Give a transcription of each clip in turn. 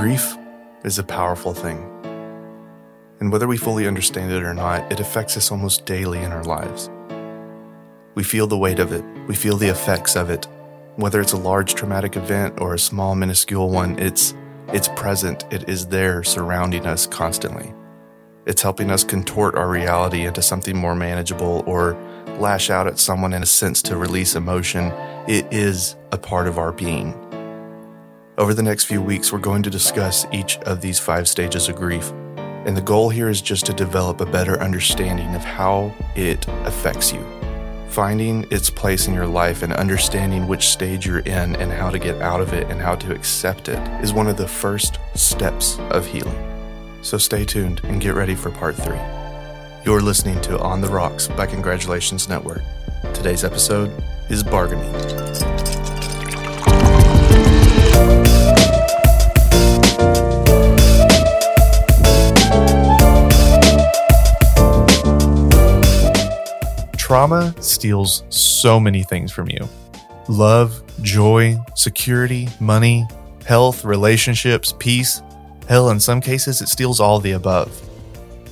Grief is a powerful thing. And whether we fully understand it or not, it affects us almost daily in our lives. We feel the weight of it, we feel the effects of it. Whether it's a large traumatic event or a small minuscule one, it's it's present, it is there surrounding us constantly. It's helping us contort our reality into something more manageable or lash out at someone in a sense to release emotion. It is a part of our being. Over the next few weeks, we're going to discuss each of these five stages of grief. And the goal here is just to develop a better understanding of how it affects you. Finding its place in your life and understanding which stage you're in and how to get out of it and how to accept it is one of the first steps of healing. So stay tuned and get ready for part three. You're listening to On the Rocks by Congratulations Network. Today's episode is bargaining. Trauma steals so many things from you love, joy, security, money, health, relationships, peace. Hell, in some cases, it steals all the above.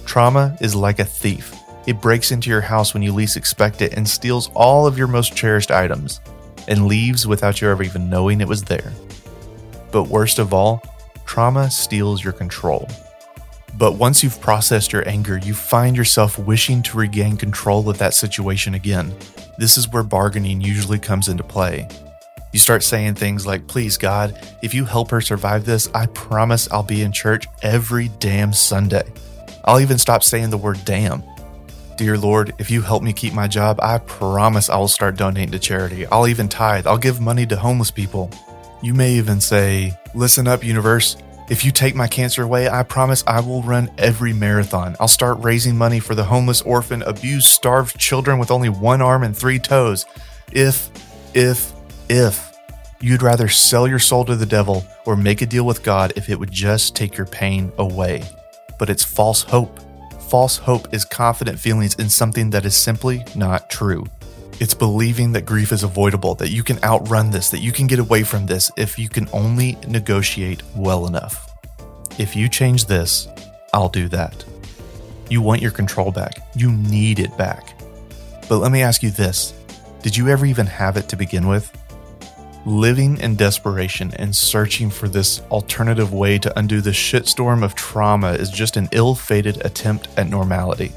Trauma is like a thief. It breaks into your house when you least expect it and steals all of your most cherished items and leaves without you ever even knowing it was there. But worst of all, trauma steals your control. But once you've processed your anger, you find yourself wishing to regain control of that situation again. This is where bargaining usually comes into play. You start saying things like, Please, God, if you help her survive this, I promise I'll be in church every damn Sunday. I'll even stop saying the word damn. Dear Lord, if you help me keep my job, I promise I will start donating to charity. I'll even tithe. I'll give money to homeless people. You may even say, Listen up, universe. If you take my cancer away, I promise I will run every marathon. I'll start raising money for the homeless, orphan, abused, starved children with only one arm and three toes. If, if, if you'd rather sell your soul to the devil or make a deal with God if it would just take your pain away. But it's false hope. False hope is confident feelings in something that is simply not true. It's believing that grief is avoidable, that you can outrun this, that you can get away from this if you can only negotiate well enough. If you change this, I'll do that. You want your control back. You need it back. But let me ask you this Did you ever even have it to begin with? Living in desperation and searching for this alternative way to undo the shitstorm of trauma is just an ill fated attempt at normality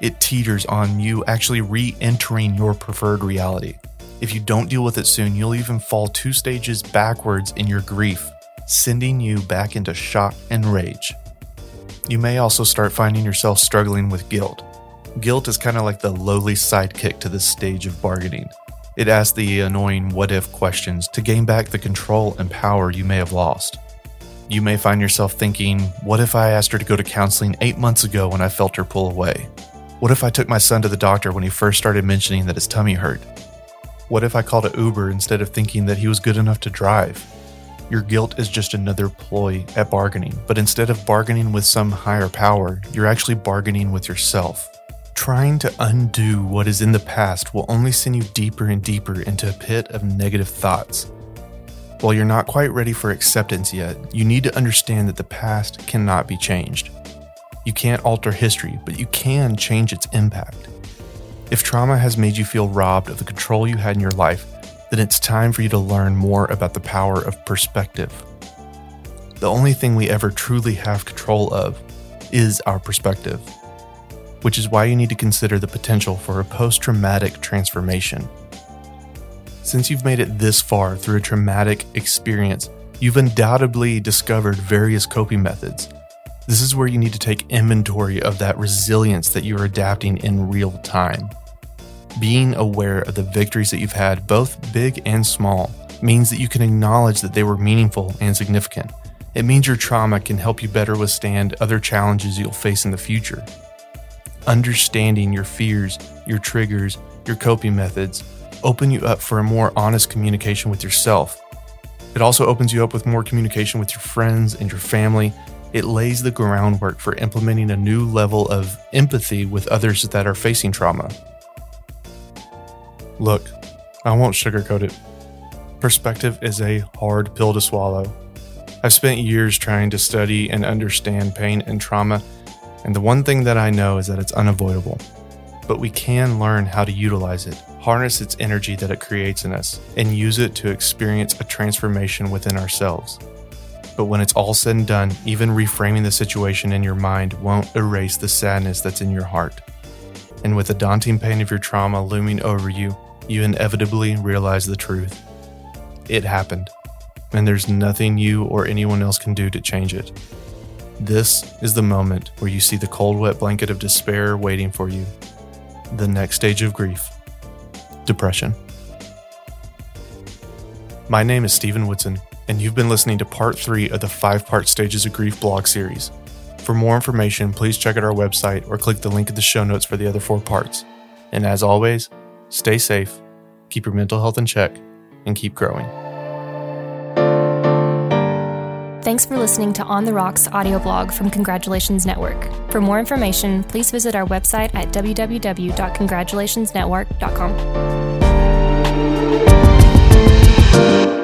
it teeters on you actually re entering your preferred reality. If you don't deal with it soon, you'll even fall two stages backwards in your grief, sending you back into shock and rage. You may also start finding yourself struggling with guilt. Guilt is kind of like the lowly sidekick to this stage of bargaining. It asks the annoying what if questions to gain back the control and power you may have lost. You may find yourself thinking, what if I asked her to go to counseling eight months ago when I felt her pull away? What if I took my son to the doctor when he first started mentioning that his tummy hurt? What if I called an Uber instead of thinking that he was good enough to drive? Your guilt is just another ploy at bargaining, but instead of bargaining with some higher power, you're actually bargaining with yourself. Trying to undo what is in the past will only send you deeper and deeper into a pit of negative thoughts. While you're not quite ready for acceptance yet, you need to understand that the past cannot be changed. You can't alter history, but you can change its impact. If trauma has made you feel robbed of the control you had in your life, then it's time for you to learn more about the power of perspective. The only thing we ever truly have control of is our perspective, which is why you need to consider the potential for a post traumatic transformation. Since you've made it this far through a traumatic experience, you've undoubtedly discovered various coping methods this is where you need to take inventory of that resilience that you're adapting in real time. Being aware of the victories that you've had, both big and small, means that you can acknowledge that they were meaningful and significant. It means your trauma can help you better withstand other challenges you'll face in the future. Understanding your fears, your triggers, your coping methods open you up for a more honest communication with yourself. It also opens you up with more communication with your friends and your family it lays the groundwork for implementing a new level of empathy with others that are facing trauma. Look, I won't sugarcoat it. Perspective is a hard pill to swallow. I've spent years trying to study and understand pain and trauma, and the one thing that I know is that it's unavoidable. But we can learn how to utilize it, harness its energy that it creates in us, and use it to experience a transformation within ourselves. But when it's all said and done, even reframing the situation in your mind won't erase the sadness that's in your heart. And with the daunting pain of your trauma looming over you, you inevitably realize the truth. It happened, and there's nothing you or anyone else can do to change it. This is the moment where you see the cold, wet blanket of despair waiting for you. The next stage of grief depression. My name is Steven Woodson and you've been listening to part three of the five part Stages of Grief blog series. For more information, please check out our website or click the link in the show notes for the other four parts. And as always, stay safe, keep your mental health in check, and keep growing. Thanks for listening to On the Rocks audio blog from Congratulations Network. For more information, please visit our website at www.congratulationsnetwork.com.